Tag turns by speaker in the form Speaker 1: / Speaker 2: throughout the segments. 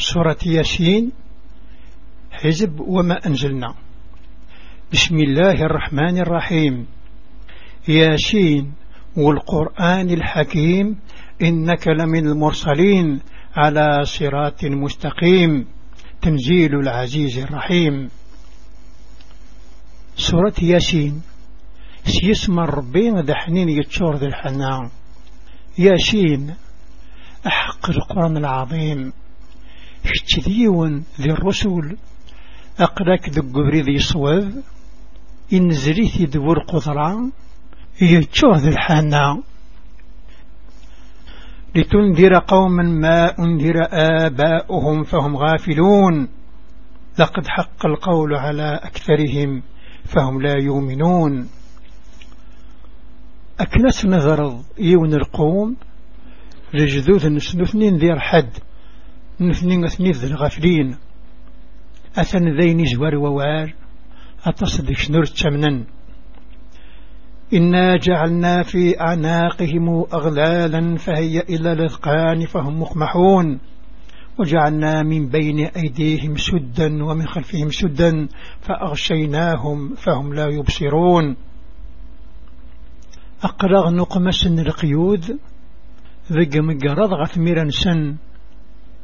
Speaker 1: سورة ياسين حزب وما أنزلنا بسم الله الرحمن الرحيم ياسين والقرآن الحكيم إنك لمن المرسلين على صراط مستقيم تنزيل العزيز الرحيم سورة ياسين سيسمى الربين دحنين يتشور ذي الحنان ياسين أحق القرآن العظيم كتذيون ذي الرسول أقلك ذي قبري ذي صواب إنزليث ذور قضران يتشوه ذي الحانة لتنذر قوما ما أنذر آباؤهم فهم غافلون لقد حق القول على أكثرهم فهم لا يؤمنون أكنس نظر يون القوم لجذوذ نسنثنين ذير حد نثني أثني ذل غفلين أثن ذين زوار ووار أتصدق شنور تمنن إنا جعلنا في أعناقهم أغلالا فهي إلى الأذقان فهم مخمحون وجعلنا من بين أيديهم سدا ومن خلفهم سدا فأغشيناهم فهم لا يبصرون أقرغ نقمس القيود ذق مقرض غثميرا سن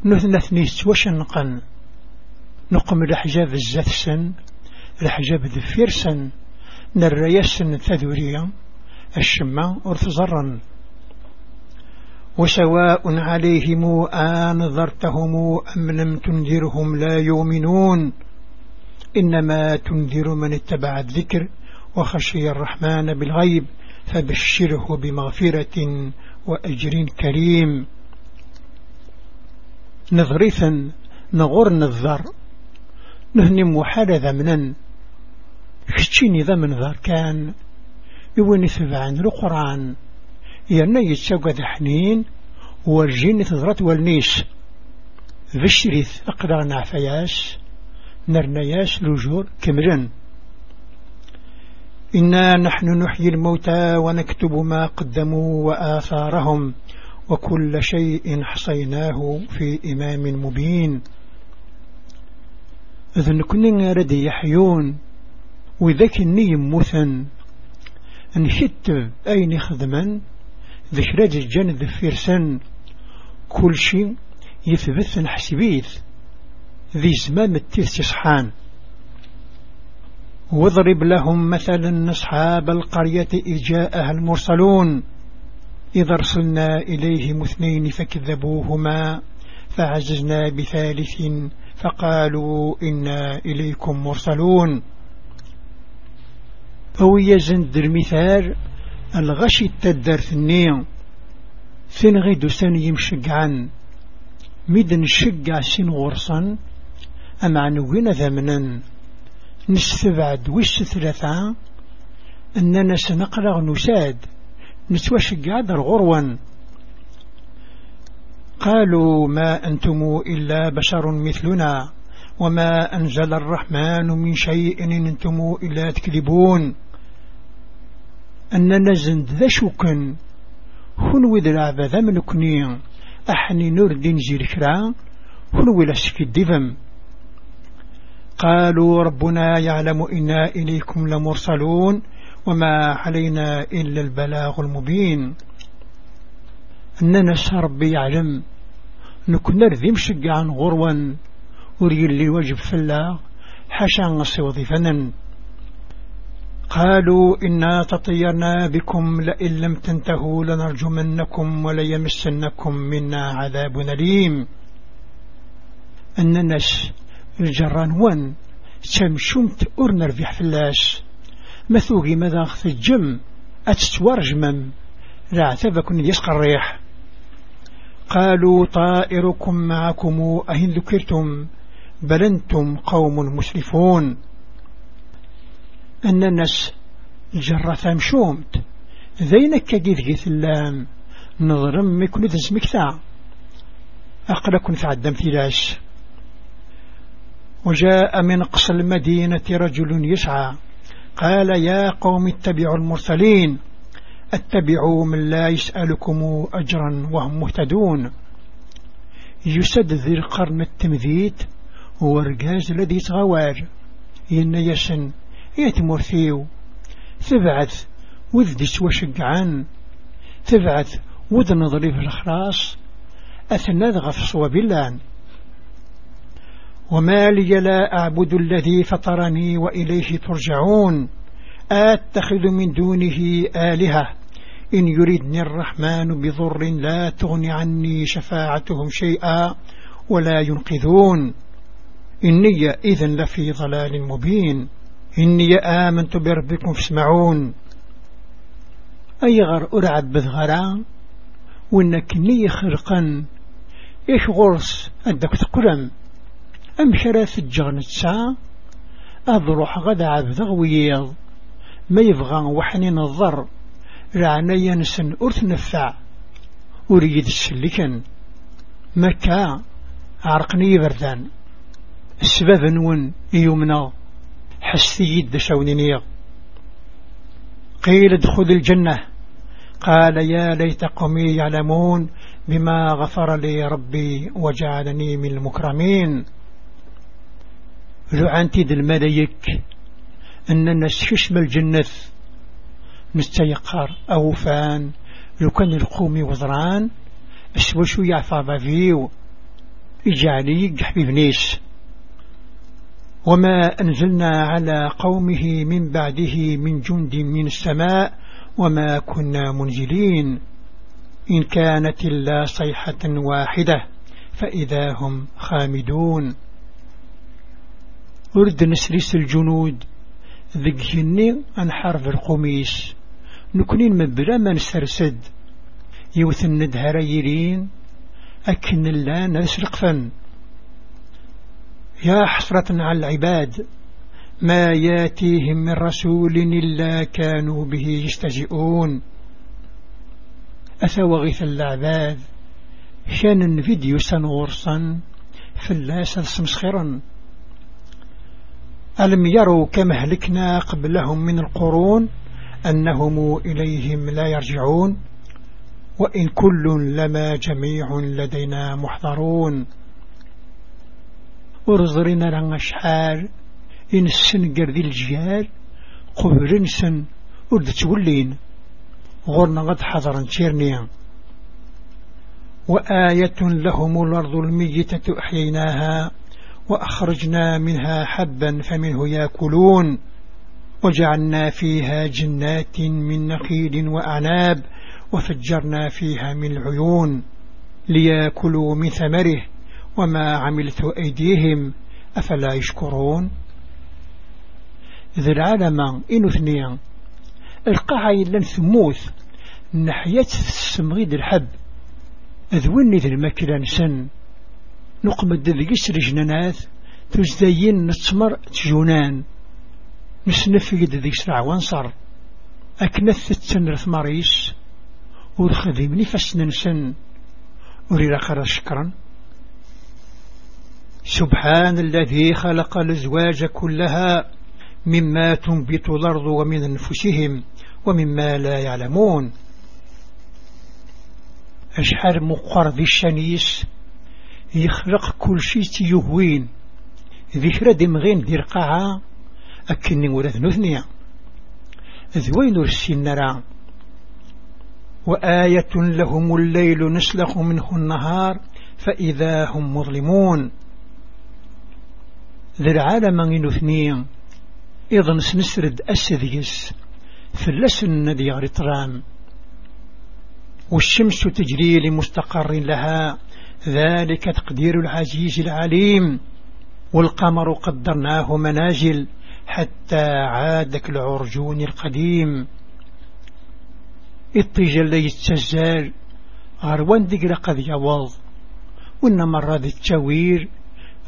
Speaker 1: نثنى ثنيت وشنقا نقم الحجاب الزثسن الحجاب ذفيرسن نريسن ثذوريا الشماء ارتزرا وسواء عليهم أنذرتهم أم لم تنذرهم لا يؤمنون إنما تنذر من اتبع الذكر وخشي الرحمن بالغيب فبشره بمغفرة وأجر كريم نظريثا نغور نظر نهني محالة ذمنا كتشيني ذمن ذر كان يوين ثبعان القرآن يعني يتساقى ذا حنين ورجين تضرت والنيس فشريث أقدر نعفياس نرنياس لجور كمرن إنا نحن نحيي الموتى ونكتب ما قدموا وآثارهم وكل شيء حصيناه في إمام مبين إذن كنا رد يحيون وذاك النيم مثن نشت أين خدما ذشرج الجند فرسن كل شيء يثبت نحسبيث ذي زمام التستصحان واضرب لهم مثلا أصحاب القرية إذ جاءها المرسلون إذا رسلنا إليهم اثنين فكذبوهما فعززنا بثالث فقالوا إنا إليكم مرسلون أو يزند المثال الغشي التدر ثنيا ثن غيد سن يمشق عن مدن شقع سن غرصا أم عن وين ذمنا نستبعد وش ثلاثا أننا سنقرغ نساد نسوش قادر غروا قالوا ما أنتم إلا بشر مثلنا وما أنزل الرحمن من شيء إن أنتم إلا تكذبون أننا زند ذا شكا هنو ذا كنين ملكني أحني دين زير كرا هنو لسك الدفم قالوا ربنا يعلم إنا إليكم لمرسلون وما علينا إلا البلاغ المبين أننا ربي يعلم نكون نرذي مشقعا غروا وريل لي وجب فلا حاشا نصي وظيفنا قالوا إنا تطيرنا بكم لئن لم تنتهوا لنرجمنكم وليمسنكم منا عذاب أليم أننا وان تمشمت أرنر في حفلاش ثوقي ماذا خسجم أتتورجمم لعثب كن يسقى الريح قالوا طائركم معكم أهن ذكرتم بل أنتم قوم مسرفون أن الناس جرى ثامشومت ذينك جيث جيث اللام نظرم مكن ذز مكتا أقلكن فعدم فلاش وجاء من قصر المدينة رجل يسعى قال يا قوم اتبعوا المرسلين اتبعوا من لا يسألكم أجرا وهم مهتدون يسد ذي القرن التمذيت هو الرجاز الذي تغواج ينيسن يتمرثيو تبعث وذدس وشقعان تبعث وذنظري في الخراس أثنى ذغف صواب وما لي لا أعبد الذي فطرني وإليه ترجعون أتخذ من دونه آلهة إن يردني الرحمن بضر لا تغن عني شفاعتهم شيئا ولا ينقذون إني إذا لفي ضلال مبين إني آمنت بربكم فاسمعون أي غر أرعب بذغران وإنك ني خرقا إيش غرس أدك تقرم أمشرا ثجغ نتسعى أذ أضروح غدا عبد غويض ما يبغى وحني نظر رعنا ينسن أرتنفع أريد السلكن مكا عرقني بردان السبب نون يمنا حستي دشونينيغ قيل ادخل الجنة قال يا ليت قومي يعلمون بما غفر لي ربي وجعلني من المكرمين ذو عنتيد الملايك أننا نستشم الجنة نستيقار أوفان لو كان القومي وضران شوية يعثر فيو إجعلي حبيب نيس وما أنزلنا على قومه من بعده من جند من السماء وما كنا منزلين إن كانت إلا صيحة واحدة فإذا هم خامدون ورد نسريس الجنود ذق هني أنحرف القميس نكنين مبلا ما نسرسد يوث الندهر يرين أكن الله نسرق فن يا حسرة على العباد ما ياتيهم من رسول إلا كانوا به يستجئون أثوغث اللعباد شان فيديو سنورصا فلاس سمسخرا ألم يروا كما هلكنا قبلهم من القرون أنهم إليهم لا يرجعون وإن كل لما جميع لدينا محضرون ورزرنا لنا شحال إن السنقر ذي الجيال قبل نسن ورد تولين غرنا قد حضرا تيرنيا وآية لهم الأرض الميتة أحييناها وأخرجنا منها حبا فمنه ياكلون وجعلنا فيها جنات من نخيل وأعناب وفجرنا فيها من العيون لياكلوا من ثمره وما عملت أيديهم أفلا يشكرون ذي العالم إن ثنيا القاعي لن ثموث نحيت السمغيد الحب أذوني ذي المكلا سن نقمد ذقس جنانات تزدين نتمر تجونان نسنفقد ذقس رعوان صار أكنث تنر ثماريس ورخذيم نفس ننسن أريد أخر شكرا سبحان الذي خلق الأزواج كلها مما تنبت الأرض ومن أنفسهم ومما لا يعلمون أشحر مقر ذي الشنيس يخلق كل شيء تيهوين ذكرى دمغين دير قاعة أكني ورث نثنية ذوين رسين وآية لهم الليل نسلخ منه النهار فإذا هم مظلمون ذي العالم ينثني إذن سنسرد أسذيس فلسن ذي طران والشمس تجري لمستقر لها ذلك تقدير العزيز العليم والقمر قدرناه منازل حتى عادك العرجون القديم اتجلي يتسجل أروان دقر قد يوض وإن مرة ذي التوير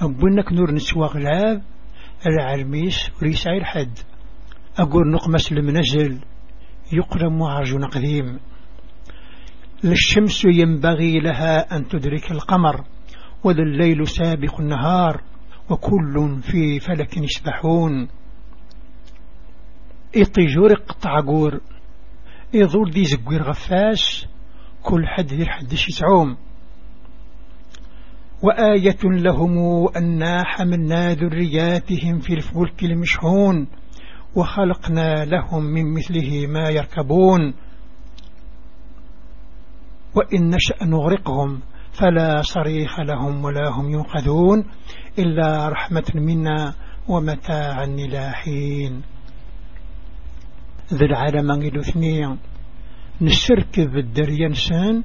Speaker 1: أبنك نور نسوى غلاب العرميس وليس عير حد أقول نقمس المنزل يقرم عرجون قديم للشمس ينبغي لها أن تدرك القمر وذا الليل سابق النهار وكل في فلك يسبحون إطيجورق طعقور إذور دي زقير غفاس كل حد ذي الحد شتعوم وآية لهم أنا حملنا ذرياتهم في الفلك المشحون وخلقنا لهم من مثله ما يركبون وإن نشأ نغرقهم فلا صريح لهم ولا هم ينقذون إلا رحمة منا ومتاعا إلى حين ذي العالم أنجلو اثنين نشرك بالدريا نسان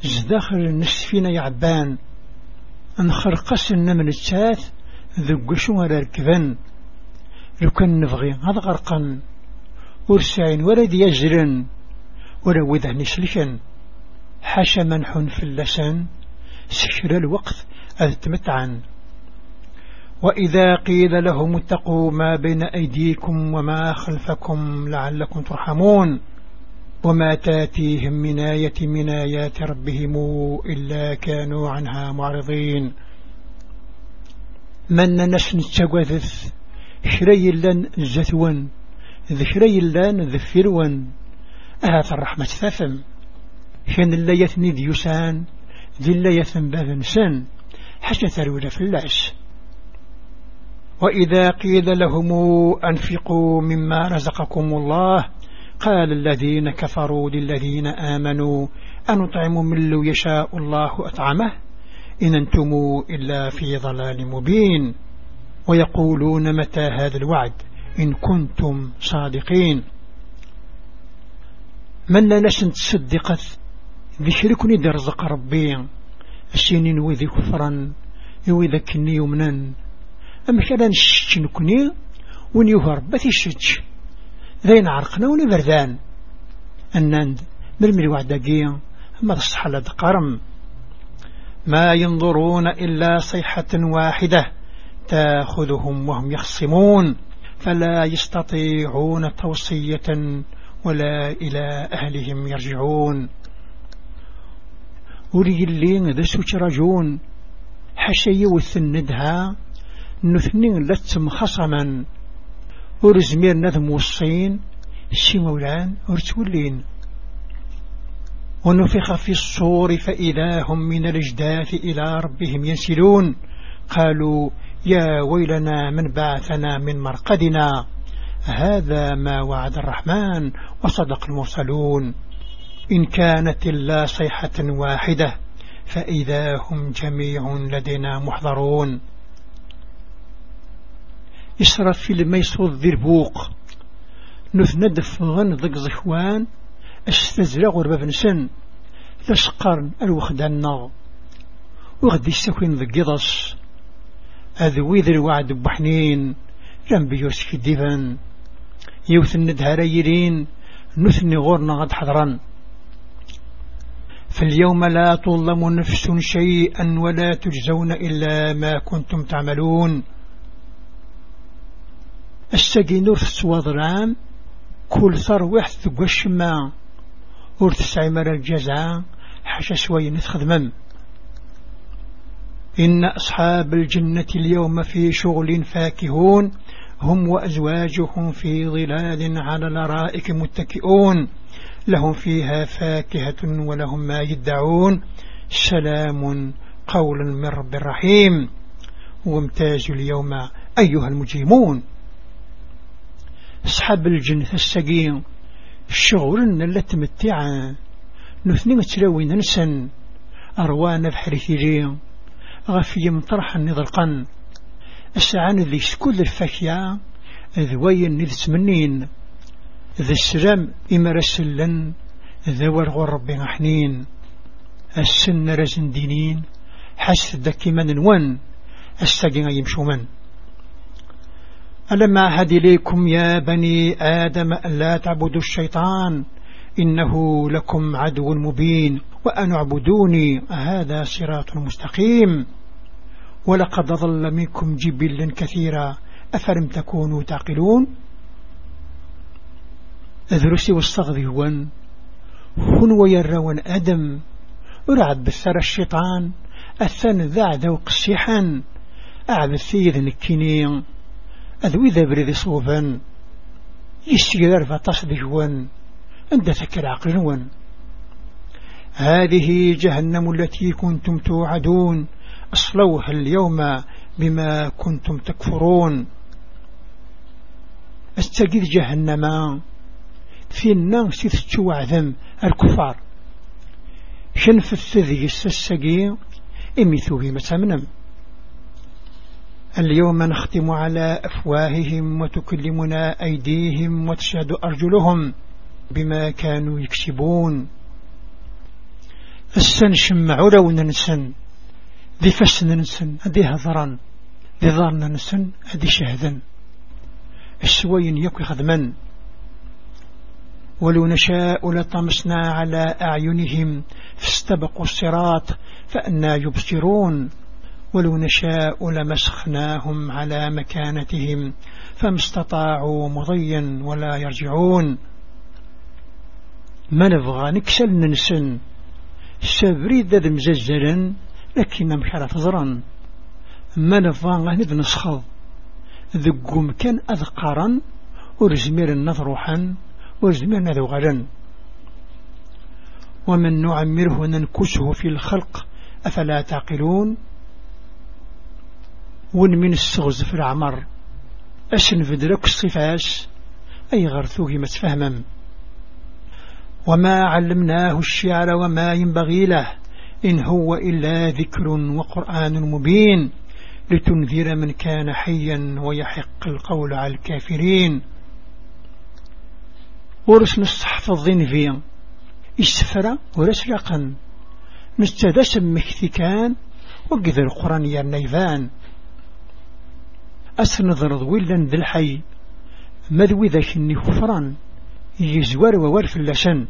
Speaker 1: زداخل نسفين يعبان نخرقس النمل التاث قشو على الكفن لو كان نبغي هذا غرقا ورسعين ولا ديجرن ولا وذهن سلكن حاشا منح في اللسان سحر الوقت أتمتعا وإذا قيل لهم اتقوا ما بين أيديكم وما خلفكم لعلكم ترحمون وما تاتيهم من آية من آيات ربهم إلا كانوا عنها معرضين من نسن التقوث شري لن زثوا ذشري لن ذفروان أهات الرحمة ثفم كان لا يثني ديوسان دي لا يثن سن حتى ثرون في اللاس وإذا قيل لهم أنفقوا مما رزقكم الله قال الذين كفروا للذين آمنوا أنطعم من لو يشاء الله أطعمه إن أنتم إلا في ضلال مبين ويقولون متى هذا الوعد إن كنتم صادقين من لا نشن تصدقت ذي شركني درزق ربي السنين وذي كفرا وذا كني يمنا أما نشتش نكني ونيوهر بثي شج ذين عرقنا ونبردان أنند مرمي قيا أما تصح لدقرم ما ينظرون إلا صيحة واحدة تاخذهم وهم يخصمون فلا يستطيعون توصية ولا إلى أهلهم يرجعون وري اللي ذا سوتراجون حاشا يوث الندها نثنين لتم خصما ورزمير نذم وصين شي مولان ورتولين ونفخ في الصور فإذا هم من الأجداث إلى ربهم ينسلون قالوا يا ويلنا من بعثنا من مرقدنا هذا ما وعد الرحمن وصدق المرسلون إن كانت إلا صيحة واحدة فإذا هم جميع لدينا محضرون إسرف في الميسو الذربوق نثند فغن ضق زخوان أستزرع غربة بنسن لسقرن الوخدان وغدي السكين ضق يضس أذوي ذر وعد بحنين لم بيوس الدفن يوثن الندهار نثني غورنا غد حضران فاليوم لا تظلم نفس شيئا ولا تجزون إلا ما كنتم تعملون الساقي نرث وضرام كل ثر واحد قشما ور تسعي مرة الجزعة حاشا شوي نتخذ مم إن أصحاب الجنة اليوم في شغل فاكهون هم وأزواجهم في ظلال على الأرائك متكئون لهم فيها فاكهة ولهم ما يدعون سلام قول من رب الرحيم وامتاز اليوم أيها المجرمون أصحاب الجنة السقيم شغلنا اللي نثني متلوين نسن أروانا بحريثيجي غفي طرح نضلقا أسعان ذي كل الفاكهة ذوين نذ تمنين ذا السلام إما رسلن ذا ورغو ربي نحنين السن رزن دينين حس دكي من ون السجن يمشو من ألم أعهد إليكم يا بني آدم ألا تعبدوا الشيطان إنه لكم عدو مبين وأن اعبدوني هذا صراط مستقيم ولقد ظل منكم جبلا كثيرا أفلم تكونوا تعقلون أذرسي والصغذي وان هن ويروان أدم أرعب بثر الشيطان أثن ذا ذوق السيحان أعب الثيذ نكيني أذوي ذا بريد صوفا يسير فتصدي وان أنت ذكر عقل وان هذه جهنم التي كنتم توعدون أصلوها اليوم بما كنتم تكفرون استجد جهنمان في الناس ستتشو عذم الكفار شنف الثذي السسقي إمثوا بما تمنم اليوم نختم على أفواههم وتكلمنا أيديهم وتشهد أرجلهم بما كانوا يكسبون السن شمع ننسن ذي فسن ننسن ذي هضرا ذي ضارن ننسن ذي شهدا السوين يكو خذمن ولو نشاء لطمسنا على أعينهم فاستبقوا الصراط فأنا يبصرون ولو نشاء لمسخناهم على مكانتهم فما استطاعوا مضيا ولا يرجعون ما نبغى نكسل ننسن سبريد ذا مززلا لكن مشارة فضرا ما نبغى نذ نسخض ذقم كان أذقرا ورزمير النظر حن وزمن ذغلا ومن نعمره ننكسه في الخلق أفلا تعقلون ون من السغز في العمر أشن فدرك الصفاش أي غرثوه متفهما وما علمناه الشعر وما ينبغي له إن هو إلا ذكر وقرآن مبين لتنذر من كان حيا ويحق القول على الكافرين ورس نستحفظ الظن فيا إسفرة ورس لقن نستدس مكتكان كان وقذ القرآن يا نيفان أسنظر ذويلا ذي الحي مذوي ذاك النفران يزور وورف اللشن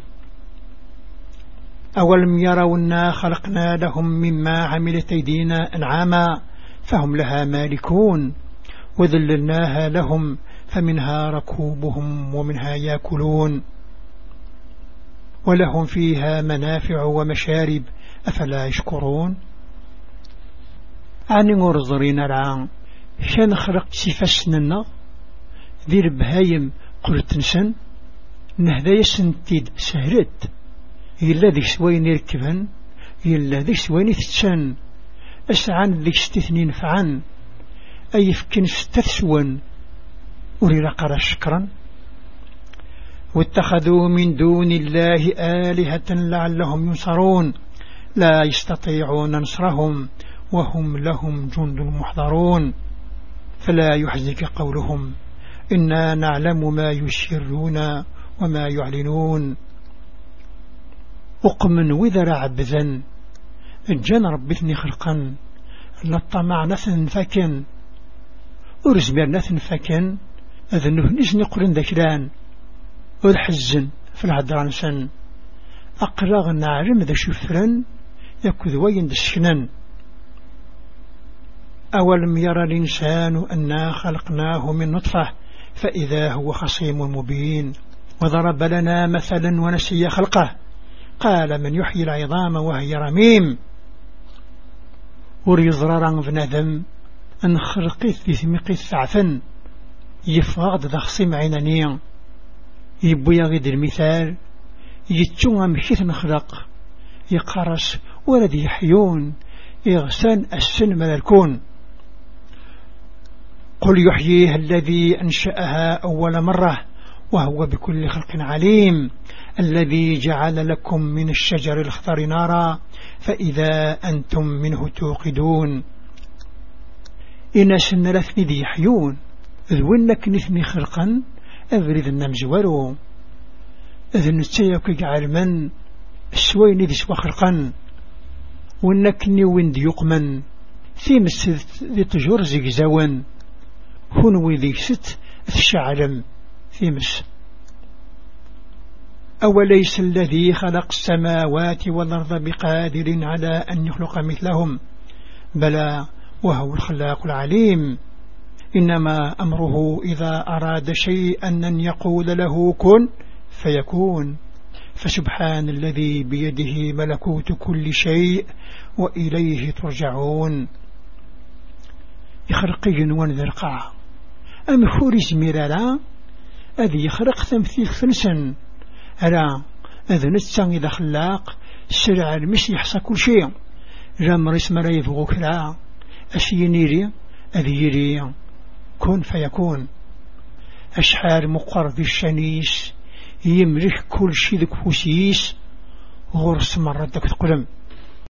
Speaker 1: أولم يرونا خلقنا لهم مما عملت أيدينا أنعاما فهم لها مالكون وذللناها لهم فمنها ركوبهم ومنها ياكلون ولهم فيها منافع ومشارب أفلا يشكرون عن مرزرين العام شان خرقت سفسننا ذي البهايم قلت نسن نهذا يسنتيد سهرت إلا ذي سوين يركبن إلا ذي سوين تتسن أسعان ذي ستثنين فعن أي فكن ستثسون أريد قال شكرا واتخذوا من دون الله آلهة لعلهم ينصرون لا يستطيعون نصرهم وهم لهم جند محضرون فلا يحزك قولهم إنا نعلم ما يشرون وما يعلنون أقمن وذر عبذا الجن ربثني خلقا نطمع نثن فكن أرزبر نثن فكن أذنه نجن يقولن ذكران والحزن في الهدران سن أقراغ نعلم ذا شفرا يكذ وين دسكنا أولم يرى الإنسان أنا خلقناه من نطفة فإذا هو خصيم مبين وضرب لنا مثلا ونسي خلقه قال من يحيي العظام وهي رميم وريضرر نذم أن خرقث ذي ثمقيت يفغض خصيم عينانية يبويا غيد المثال يتشو أمشيث نخلق يقرس ولد يحيون يغسان السن من الكون قل يحييها الذي أنشأها أول مرة وهو بكل خلق عليم الذي جعل لكم من الشجر الخضر نارا فإذا أنتم منه توقدون إن سن لثني ذي يحيون ذوينك نثني خرقا أبريد النمزورو إذن نتسيك يجعل من السوين ذي سوى خرقا ونكني وين ديقمن في مسد ذي تجور زيجزاوان هنوي ذي ست ثشعلم في مس أوليس الذي خلق السماوات والأرض بقادر على أن يخلق مثلهم بلى وهو الخلاق العليم إنما أمره إذا أراد شيئا أن يقول له كن فيكون فسبحان الذي بيده ملكوت كل شيء وإليه ترجعون جنوان ذرقا أم خوريز ميرالا أذي يخرق تمثيل ثلسا ألا أذي نتسان إذا خلاق سرع المسيح يحصى كل شيء جام اسم ريف غكرا أذي يريم كن فيكون أشحار مقر في الشنيس يملك كل شيء ذك فسيس غرس مرة ذك تقلم